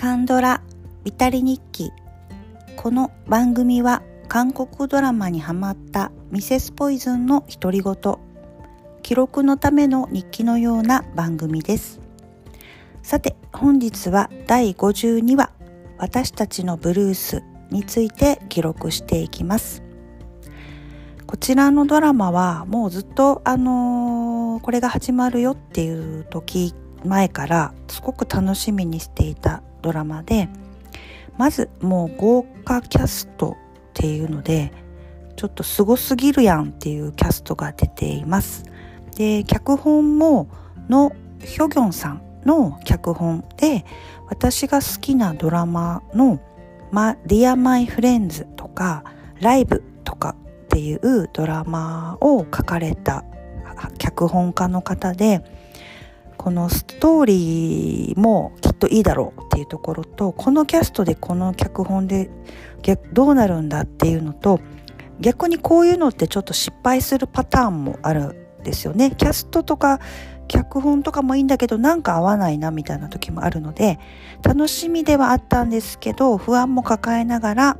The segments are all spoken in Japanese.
カンドラビタリ日記。この番組は韓国ドラマにハマったミセスポイズンの独り言。記録のための日記のような番組です。さて本日は第52話私たちのブルースについて記録していきます。こちらのドラマはもうずっとあのー、これが始まるよっていう時前からすごく楽しみにしていたドラマでまずもう豪華キャストっていうのでちょっとすごすぎるやんっていうキャストが出ています。で脚本もノ・ヒギョンさんの脚本で私が好きなドラマの「ま、ディア・マイ・フレンズ」とか「ライブ」とかっていうドラマを書かれた脚本家の方でこのストーリーもきっといいだろうっていうところとこのキャストでこの脚本でどうなるんだっていうのと逆にこういうのってちょっと失敗するパターンもあるんですよね。キャストとか脚本とかもいいんだけどなんか合わないなみたいな時もあるので楽しみではあったんですけど不安も抱えながら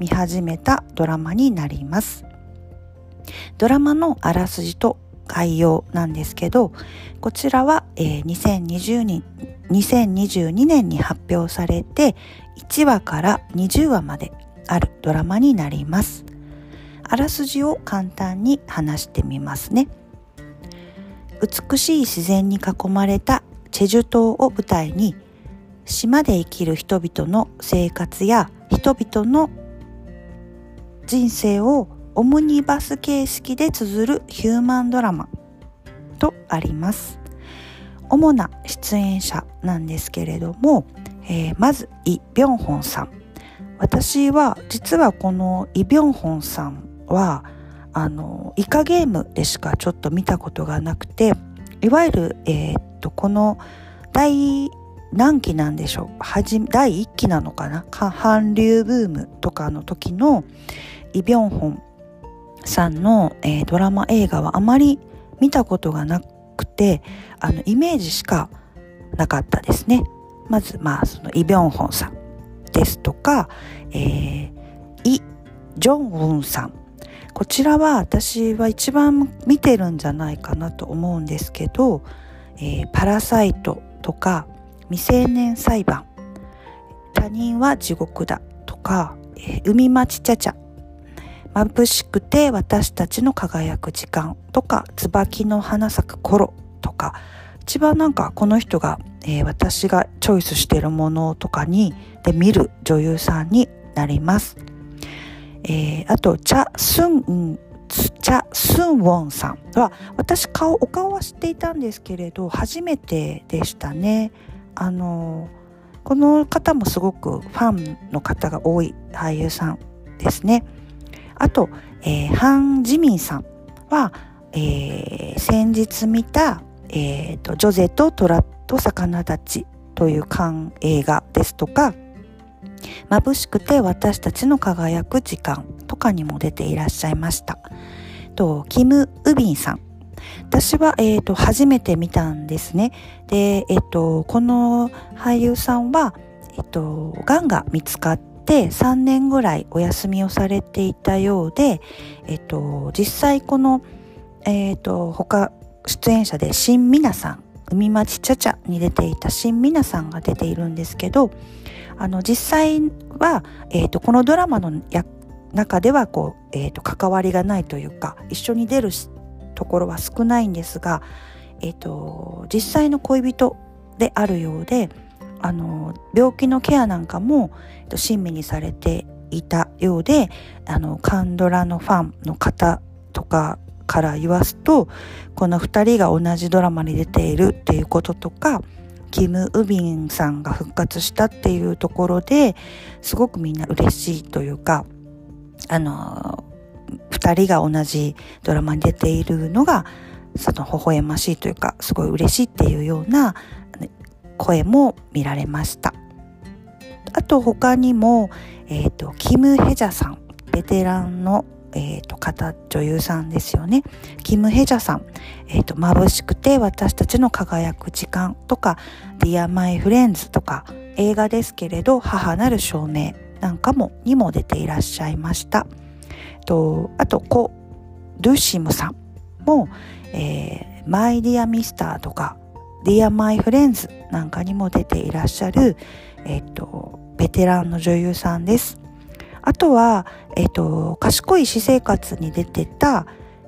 見始めたドラマになります。ドラマのあらすじと概要なんですけどこちらは、えー、2020年2022年に発表されて1話から20話まであるドラマになります。あらすじを簡単に話してみますね。美しい自然に囲まれたチェジュ島を舞台に島で生きる人々の生活や人々の人生をオムニバス形式で綴るヒューマンドラマとあります。主な出演者なんですけれども、えー、まずイ・ビョンホンさん。私は実はこのイ・ビョンホンさんはあのイカゲームでしかちょっと見たことがなくていわゆる、えー、っとこの第何期なんでしょう。第1期なのかな。韓流ブームとかの時のイ・ビョンホンさんの、えー、ドラマ映画はあまり見たことがなくてあのイメージしかなかったですね。まずまあそのイ・ビョンホンさんですとか、えー、イ・ジョンウンさんこちらは私は一番見てるんじゃないかなと思うんですけど「えー、パラサイト」とか「未成年裁判」「他人は地獄だ」とか「えー、海町ちゃちゃ」眩しくて私たちの輝く時間とか椿の花咲く頃とか一番なんかこの人が、えー、私がチョイスしているものとかにで見る女優さんになります。えー、あとチャ・スンチャ・スンウォンさんは私顔お顔は知っていたんですけれど初めてでしたね。あのこの方もすごくファンの方が多い俳優さんですね。あと、えー、ハン・ジミンさんは、えー、先日見た、えーと、ジョゼと虎と魚たちという韓映画ですとか、眩しくて私たちの輝く時間とかにも出ていらっしゃいました。と、キム・ウビンさん。私は、えーと、初めて見たんですね。で、え、ー、と、この俳優さんは、えっ、ー、と、癌が見つかってて3年ぐらいお休みをされていたようで、えっと、実際この、えっと、他出演者で新皆さん海町ちゃちゃに出ていた新皆さんが出ているんですけどあの実際は、えっと、このドラマの中ではこう、えっと、関わりがないというか一緒に出るところは少ないんですが、えっと、実際の恋人であるようであの病気のケアなんかも親身にされていたようであのカンドラのファンの方とかから言わすとこの2人が同じドラマに出ているっていうこととかキム・ウビンさんが復活したっていうところですごくみんな嬉しいというかあの2人が同じドラマに出ているのがその微笑ましいというかすごい嬉しいっていうような声も見られました。あと他にも、えーと、キム・ヘジャさんベテランの、えーと、方女優さんですよね。キム・ヘジャさん、えーと「眩しくて私たちの輝く時間」とか「Dear My Friends」とか映画ですけれど母なる証明なんかもにも出ていらっしゃいました。とあとコ・ドゥシムさんも、えー、マイ・ディア・ミスターとかディア・マイ・フレンズなんかにも出ていらっしゃる、えっ、とベテランの女優さんです。あとは、えっ、と賢い医師生活に出てた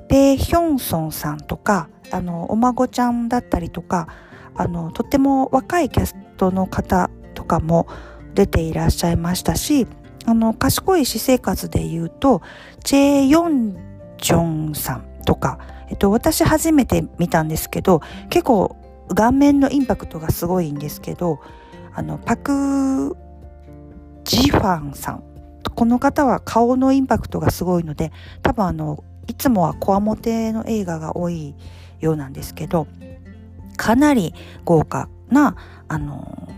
ペ・ヒョンソンさんとかあのお孫ちゃんだったりとかあのとっても若いキャストの方とかも出ていらっしゃいましたしあの賢い私生活で言うとチェ・ヨンジョンさんとか、えっと、私初めて見たんですけど結構顔面のインパクトがすごいんですけどあのパク・ジファンさんこの方は顔のインパクトがすごいので多分あのいつもはこわもての映画が多いようなんですけどかなり豪華なあの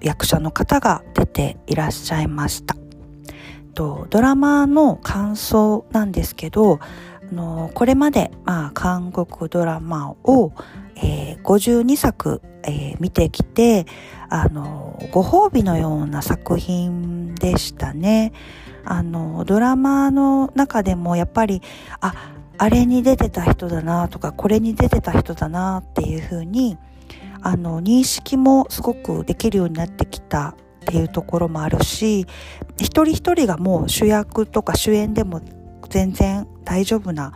役者の方が出ていらっしゃいました。とドラマの感想なんですけどあのこれまで、まあ、韓国ドラマを、えー、52作、えー、見てきてあのご褒美のような作品でしたね。あのドラマの中でもやっぱりああれに出てた人だなとかこれに出てた人だなっていう風にあの認識もすごくできるようになってきたっていうところもあるし一人一人がもう主役とか主演でも全然大丈夫な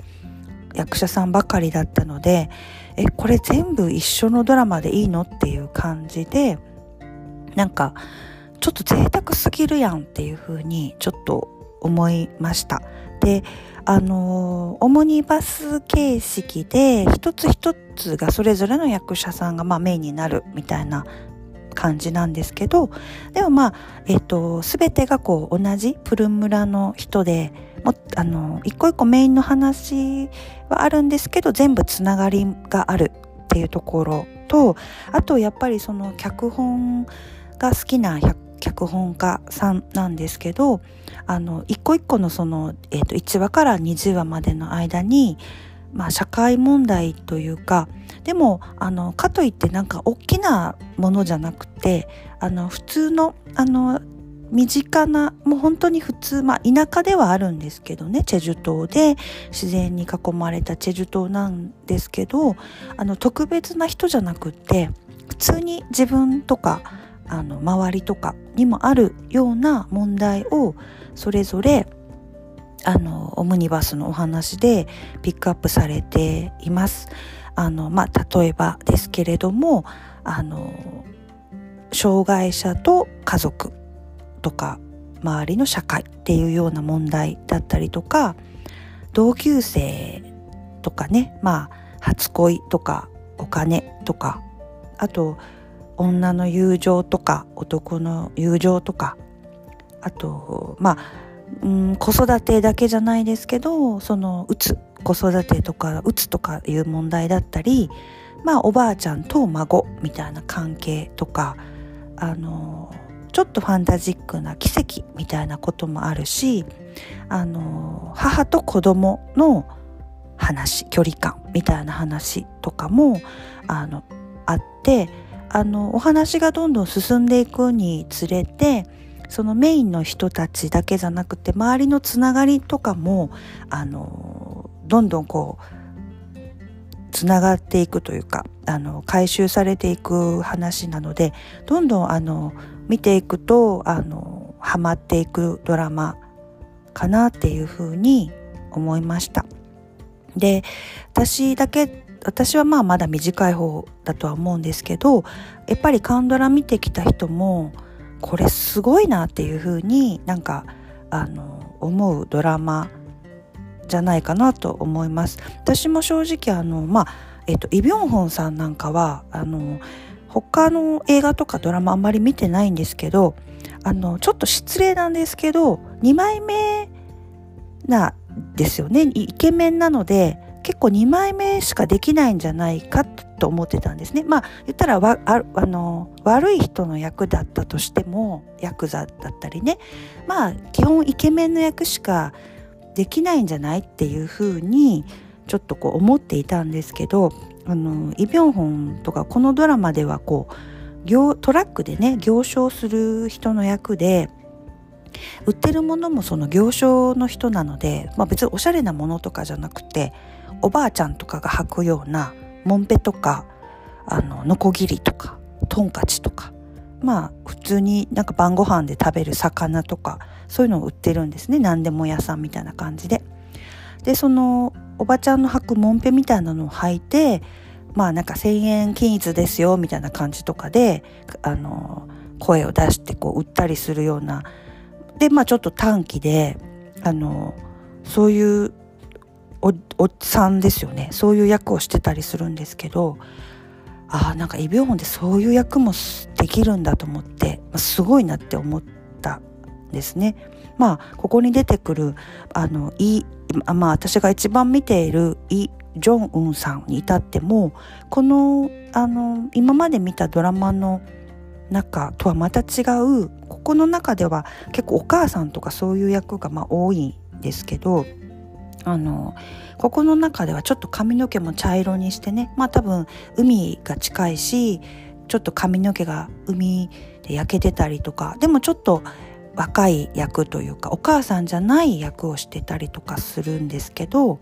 役者さんばかりだったのでえこれ全部一緒のドラマでいいの？っていう感じでなんかちょっと贅沢すぎるやんっていう風にちょっと思いました。であのオムニバス形式で一つ一つがそれぞれの役者さんがまあメインになるみたいな感じなんですけどでもまあ、えっ、ー、と全てがこう同じプルン村の人でもあの一個一個メインの話はあるんですけど全部つながりがあるっていうところとあとやっぱりその脚本が好きな脚本家さんなんですけどあの一個一個のその、えーと、1話から20話までの間に、まあ、社会問題というかでもあのかといってなんか大きなものじゃなくてあの普通のあの身近なもう本当に普通、まあ、田舎ではあるんですけどねチェジュ島で自然に囲まれたチェジュ島なんですけどあの特別な人じゃなくって普通に自分とかあの周りとかにもあるような問題をそれぞれあのオムニバスのお話でピックアップされています。あのまあ、例えばですけれどもあの障害者と家族とか周りの社会っていうような問題だったりとか同級生とかねまあ初恋とかお金とかあと女の友情とか男の友情とかあとまあ、うん、子育てだけじゃないですけどそのうつ子育てとかうつとかいう問題だったりまあおばあちゃんと孫みたいな関係とかあのちょっとファンタジックな奇跡みたいなこともあるしあの母と子供の話距離感みたいな話とかもあのあってあのお話がどんどん進んでいくにつれてそのメインの人たちだけじゃなくて周りのつながりとかもあのどんどんこうつながっていくというかあの回収されていく話なのでどんどんあの見ていくとあのハマっていくドラマかなっていうふうに思いました。で私だけ私はまあまだ短い方だとは思うんですけどやっぱりカンドラ見てきた人もこれすごいなっていうふうになんかあの思うドラマじゃないかなと思います。私も正直あのまあえっとイ・ビョンホンさんなんかはあの他の映画とかドラマあんまり見てないんですけどあのちょっと失礼なんですけど2枚目なんですよねイケメンなので結構2枚目しかできないんじゃないかと思ってたんですね。まあ言ったらわああの悪い人の役だったとしてもヤクザだったりねまあ基本イケメンの役しかできないんじゃないっていうふうにちょっとこう思っていたんですけどあのイ・ビョンホンとかこのドラマではこうトラックでね行商する人の役で売ってるものもその行商の人なので、まあ、別におしゃれなものとかじゃなくておばあちゃんとかが履くようなもんぺとかあのノコギリとかトンカチとかまあ普通になんか晩ご飯で食べる魚とかそういうのを売ってるんですね何でも屋さんみたいな感じで。でそのおばちゃんの履くもんぺみたいなのを履いてまあなんか1,000円均一ですよみたいな感じとかであの声を出してこう売ったりするようなでまあちょっと短期であのそういうおおっさんですよねそういう役をしてたりするんですけどああなんかイ・ビョンホンでそういう役もできるんだと思って、まあ、すごいなって思ったんですね。まあここに出てくるあのイまあ私が一番見ているイ・ジョンウンさんに至ってもこのあの今まで見たドラマの中とはまた違うここの中では結構お母さんとかそういう役がまあ多いんですけどあのここの中ではちょっと髪の毛も茶色にしてねまあ多分海が近いしちょっと髪の毛が海で焼けてたりとかでもちょっと若い役というかお母さんじゃない役をしてたりとかするんですけど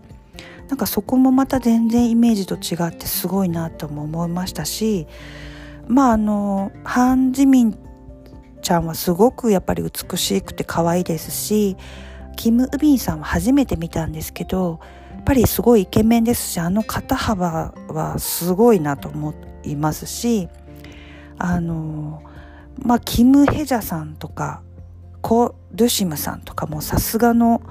なんかそこもまた全然イメージと違ってすごいなとも思いましたしまああのハン・ジミンちゃんはすごくやっぱり美しくて可愛いですしキム・ウビンさんは初めて見たんですけどやっぱりすごいイケメンですしあの肩幅はすごいなと思いますしあのまあキム・ヘジャさんとかコ・ドゥシムさんとかもさすがの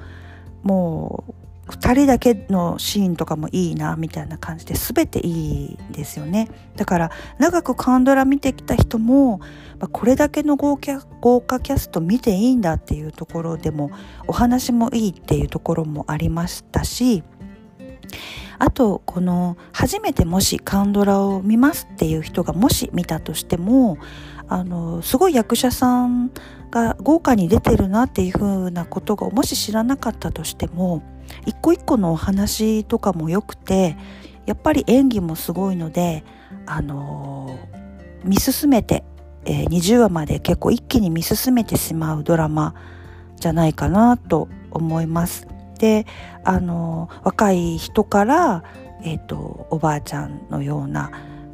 もう2人だけのシーンとかもいいなみたいな感じで全ていいですよね。だから長くカンドラ見てきた人も、これだけの豪華豪華キャスト見ていいんだっていうところでもお話もいいっていうところもありましたしあとこの初めてもしカンドラを見ますっていう人がもし見たとしてもあのすごい役者さんが豪華に出てるなっていう風なことがもし知らなかったとしても一個一個のお話とかも良くてやっぱり演技もすごいのであのー、見進めて、えー、20話まで結構一気に見進めてしまうドラマじゃないかなと思います。であのー、若い人から、えーと、おばあちゃんのような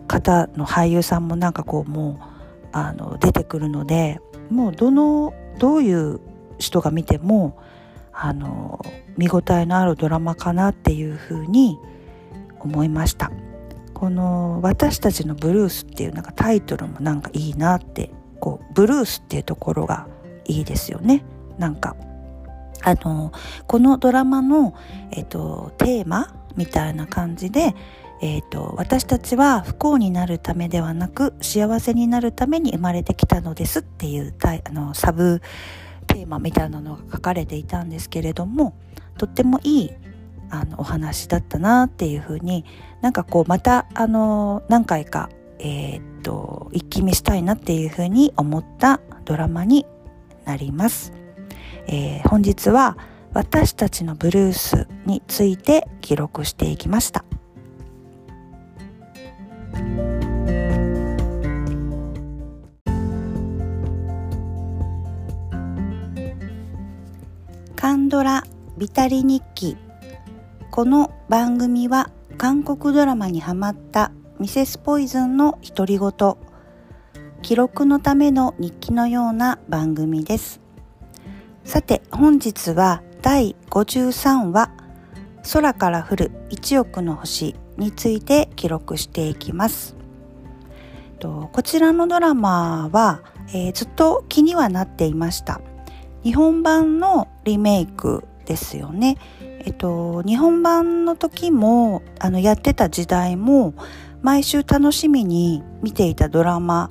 方の俳優さんもなんかこうもうあの出てくるのでもうどのどういう人が見てもあの見応えのあるドラマかなっていうふうに思いました。この「私たちのブルース」っていうなんかタイトルもなんかいいなってこうブルースっていうところがいいですよね。なんかあのこのドラマの、えっと、テーマみたいな感じで、えっと、私たちは不幸になるためではなく幸せになるために生まれてきたのですっていうあのサブテーマみたいなのが書かれていたんですけれどもとってもいいあのお話だったなっていうふうになんかこうまたあの何回かえー、っと一気見したいなっていうふうに思ったドラマになります、えー、本日は私たちのブルースについて記録していきました。カンドラビタリ日記。この番組は韓国ドラマにハマったミセスポイズンの独り言。記録のための日記のような番組です。さて本日は第53話。空から降る1億の星。について記録していきますこちらのドラマは、えー、ずっと気にはなっていました日本版のリメイクですよね。えっと、日本版の時もあのやってた時代も毎週楽しみに見ていたドラマ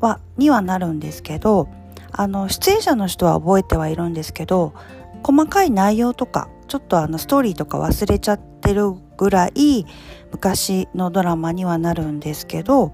はにはなるんですけどあの出演者の人は覚えてはいるんですけど細かい内容とかちょっとあのストーリーとか忘れちゃっててるぐらい昔のドラマにはなるんですけど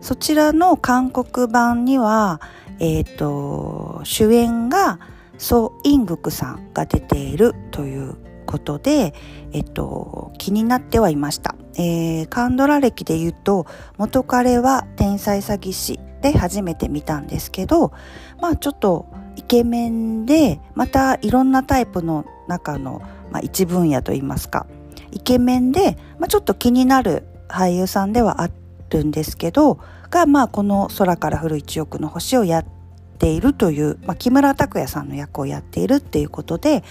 そちらの韓国版にはえっ、ー、と、主演がソ・イングクさんが出ているということで、えっと、気になってはいました。ええー、カンドラ歴で言うと元彼は天才詐欺師で初めて見たんですけどまあちょっとイケメンでまたいろんなタイプの中の、まあ、一分野といいますかイケメンで、まあ、ちょっと気になる俳優さんではあるんですけどが、まあ、この「空から降る一億の星」をやっているという、まあ、木村拓哉さんの役をやっているっていうことで、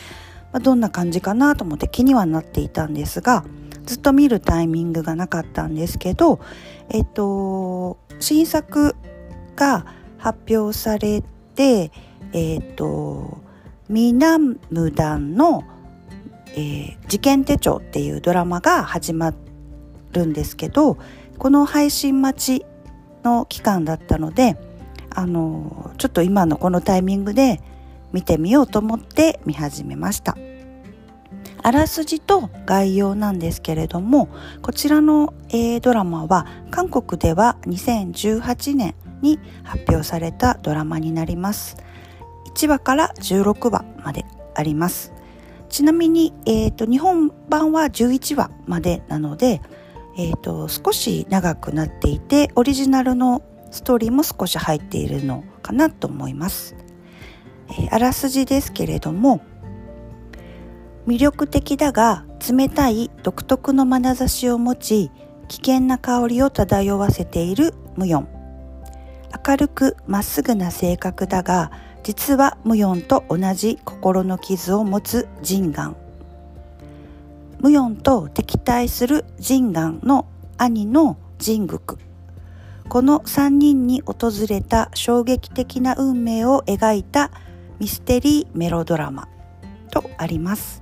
まあ、どんな感じかなと思って気にはなっていたんですがずっと見るタイミングがなかったんですけど、えっと、新作が発表されて、えっと、ミナムダンの、えー、事件手帳っていうドラマが始まるんですけど、この配信待ちの期間だったので、あの、ちょっと今のこのタイミングで見てみようと思って見始めました。あらすじと概要なんですけれどもこちらの、えー、ドラマは韓国では2018年に発表されたドラマになります1話から16話までありますちなみに、えーと、日本版は11話までなので、えーと、少し長くなっていてオリジナルのストーリーも少し入っているのかなと思います、えー、あらすじですけれども魅力的だが冷たい独特の眼差しを持ち危険な香りを漂わせているムヨン。明るくまっすぐな性格だが実はムヨと同じ心の傷を持つジンガン。ムヨと敵対するジンガンの兄のジングク。この3人に訪れた衝撃的な運命を描いたミステリーメロドラマ。とあります。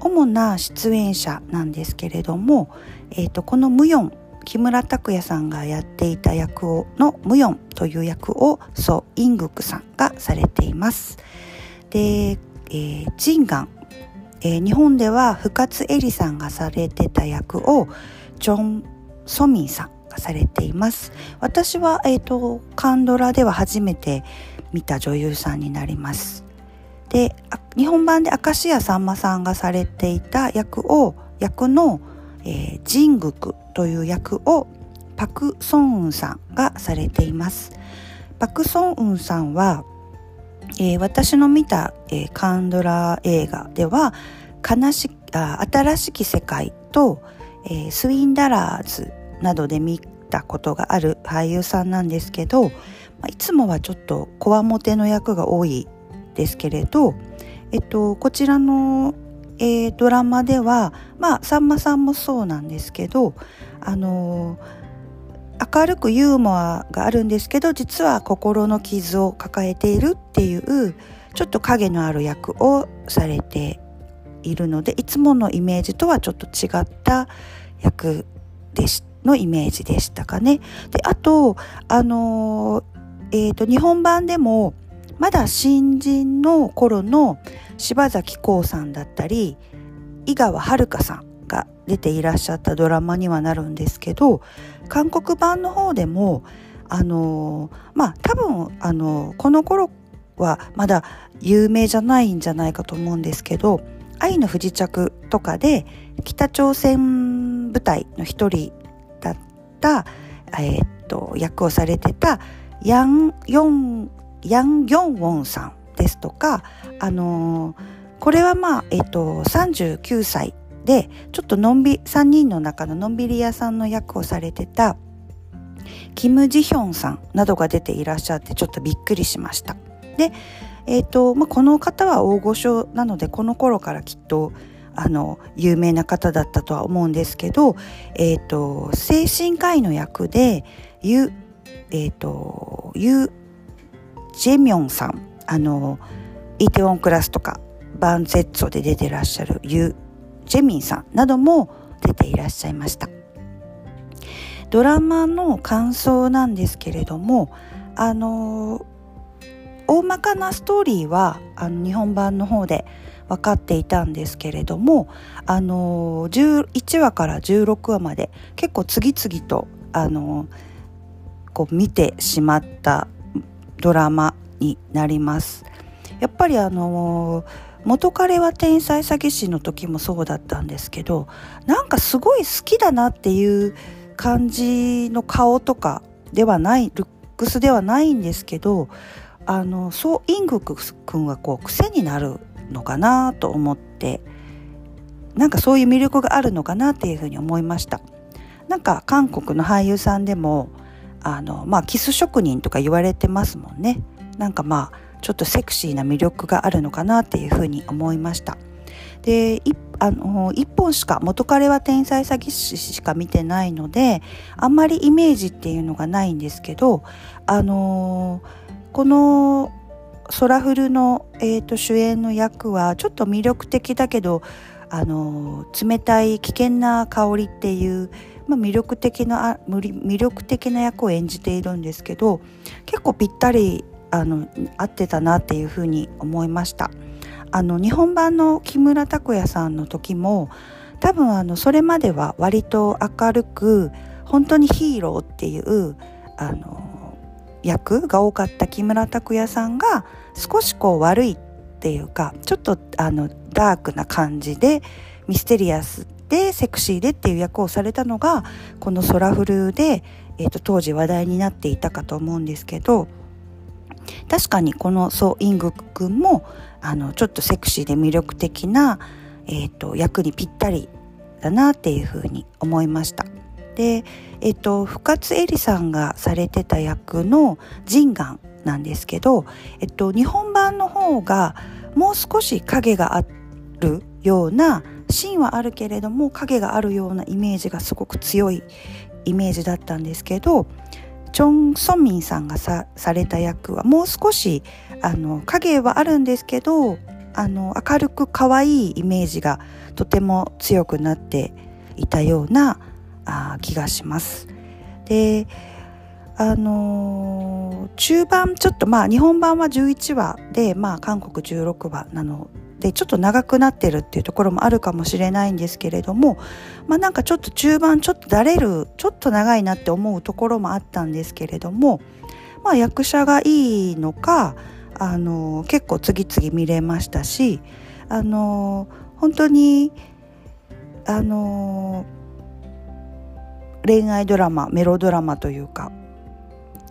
主な出演者なんですけれども、えーと、このムヨン木村拓哉さんがやっていた役をのムヨン。という役をソ・イングクさんがされています。で、えー、ジンガン、えー、日本では深津絵里さんがされてた役をジョン・ソミンさんがされています。私は、えーとカンドラでは初めて見た女優さんになります。で日本版で明石家さんまさんがされていた役を役の、えー、ジングクという役をパク・ソンウンさんがされています。パク・ソンウンさんは、えー、私の見た、えー、カンドラ映画では悲しあ新しき世界と、えー、スウィンダラーズなどで見たことがある俳優さんなんですけど、まあ、いつもはちょっとこわもての役が多いですけれど、えっと、こちらの、えー、ドラマでは、まあ、さんまさんもそうなんですけど、あのー、明るくユーモアがあるんですけど、実は心の傷を抱えているっていう、ちょっと影のある役をされているので、いつものイメージとはちょっと違った役でしのイメージでしたかね。で、あと、あの、えっ、ー、と、日本版でも、まだ新人の頃の柴咲コウさんだったり井川遥さん出ていらっしゃったドラマにはなるんですけど韓国版の方でもあのまあ多分あのこの頃はまだ有名じゃないんじゃないかと思うんですけど「愛の不時着」とかで北朝鮮部隊の一人だった、えー、っと役をされてたヤン・ヨンヤン・ギョンウォンさんですとか、あのー、これはまあ、えっ、と、39歳で、ちょっとのんび、3人の中ののんびり屋さんの役をされてた、キム・ジヒョンさんなどが出ていらっしゃって、ちょっとびっくりしました。で、えっ、と、まあ、この方は大御所なので、この頃からきっと、あの、有名な方だったとは思うんですけど、えっ、と、精神科医の役で、ゆ、えっ、と、ゆ、ジェミョンさん、あの、イテウォンクラスとか、バンゼッツォで出てらっしゃるユ・ジェミンさんなども出ていらっしゃいました。ドラマの感想なんですけれども、あの、大まかなストーリーはあの日本版の方で分かっていたんですけれども、あの、11話から16話まで結構次々と、あの、こう見てしまったドラマになります。やっぱりあの元彼は天才詐欺師の時もそうだったんですけどなんかすごい好きだなっていう感じの顔とかではないルックスではないんですけどあのそうイングク君はこう癖になるのかなと思ってなんかそういう魅力があるのかなっていうふうに思いました。なんか韓国の俳優さんでもあのまあキス職人とか言われてますもんね。なんかまあちょっとセクシーな魅力があるのかなっていうふうに思いました。であの1本しか元彼は天才詐欺師しか見てないのであんまりイメージっていうのがないんですけどあのこのソラフルの、えーと、主演の役はちょっと魅力的だけどあの冷たい危険な香りっていう、まあ、魅力的な魅力的な役を演じているんですけど結構ぴったりあの合ってたなっていうふうに思いました。あの日本版の木村拓哉さんの時も多分あのそれまでは割と明るく本当にヒーローっていうあの役が多かった木村拓哉さんが少しこう悪いっていうかちょっとあのダークな感じでミステリアスでセクシーでっていう役をされたのがこの「ソラフルで」えーと当時話題になっていたかと思うんですけど確かにこのソ・イング君もあのちょっとセクシーで魅力的な、えーと、役にぴったりだなっていうふうに思いました。で、え、ー、と、深津絵里さんがされてた役のジンガンなんですけど、えっと、日本版の方がもう少し影があるようなシーンはあるけれども影があるようなイメージがすごく強いイメージだったんですけどチョン・ソンミンさんがされた役はもう少しあの影はあるんですけどあの明るく可愛いイメージがとても強くなっていたようなあ気がします。であのー、中盤ちょっとまあ日本版は11話で、まあ、韓国16話なのでちょっと長くなってるっていうところもあるかもしれないんですけれどもまあなんかちょっと中盤ちょっとだれるちょっと長いなって思うところもあったんですけれどもまあ役者がいいのかあの結構次々見れましたしあの本当にあの恋愛ドラマメロドラマというか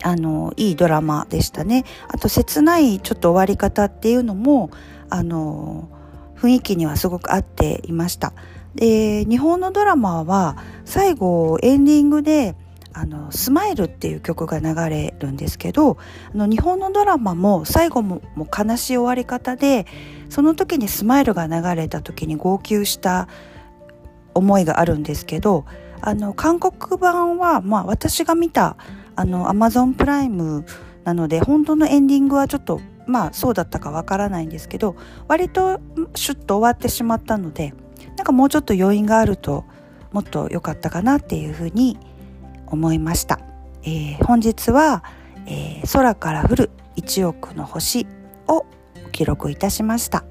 あのいいドラマでしたね。あと切ないちょっと終わり方っていうのもあの雰囲気にはすごく合っていました。で日本のドラマは最後エンディングであのスマイルっていう曲が流れるんですけどあの日本のドラマも最後もも悲しい終わり方でその時にスマイルが流れた時に号泣した思いがあるんですけどあの韓国版は、まあ、私が見たあのアマゾンプライムなので本当のエンディングはちょっとまあそうだったかわからないんですけど割とシュッと終わってしまったのでなんかもうちょっと余韻があるともっと良かったかなっていうふうに思いました、えー、本日は、えー、空から降る1億の星を記録いたしました。